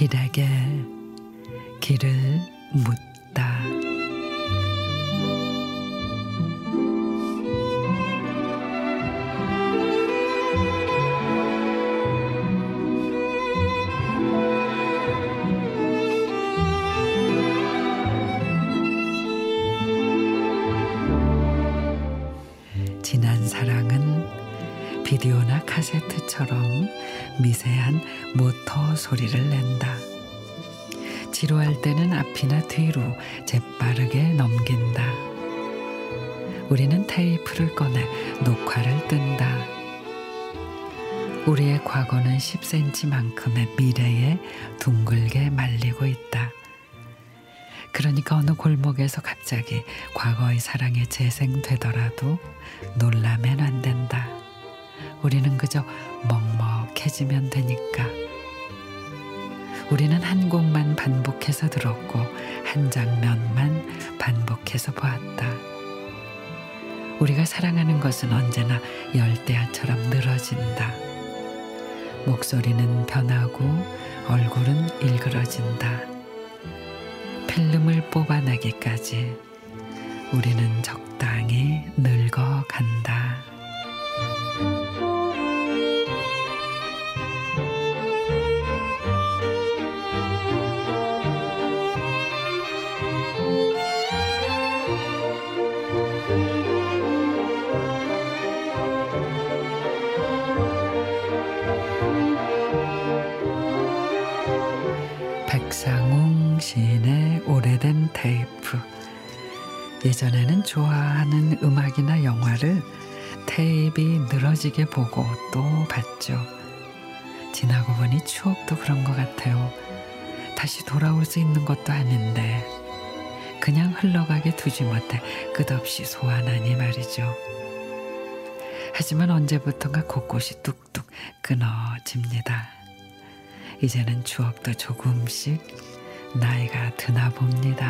길에게 길을 묻다. 지난 사랑은 비디오나 카세트처럼 미세한 모터 소리를 낸다. 지루할 때는 앞이나 뒤로 재빠르게 넘긴다. 우리는 테이프를 꺼내 녹화를 뜬다. 우리의 과거는 10cm만큼의 미래에 둥글게 말리고 있다. 그러니까 어느 골목에서 갑자기 과거의 사랑이 재생되더라도 놀라면 안 된다. 우리는 그저 먹먹해지면 되니까. 우리는 한 곡만 반복해서 들었고 한 장면만 반복해서 보았다. 우리가 사랑하는 것은 언제나 열대야처럼 늘어진다. 목소리는 변하고 얼굴은 일그러진다. 필름을 뽑아내기까지 우리는 적당히 늙어간다. 백상 웅 시인의 오래된 테이프. 예전에는 좋아하는 음악이나 영화를 테이프이 늘어지게 보고 또 봤죠. 지나고 보니 추억도 그런 것 같아요. 다시 돌아올 수 있는 것도 아닌데 그냥 흘러가게 두지 못해 끝없이 소환하니 말이죠. 하지만 언제부턴가 곳곳이 뚝뚝 끊어집니다. 이제는 추억도 조금씩 나이가 드나 봅니다.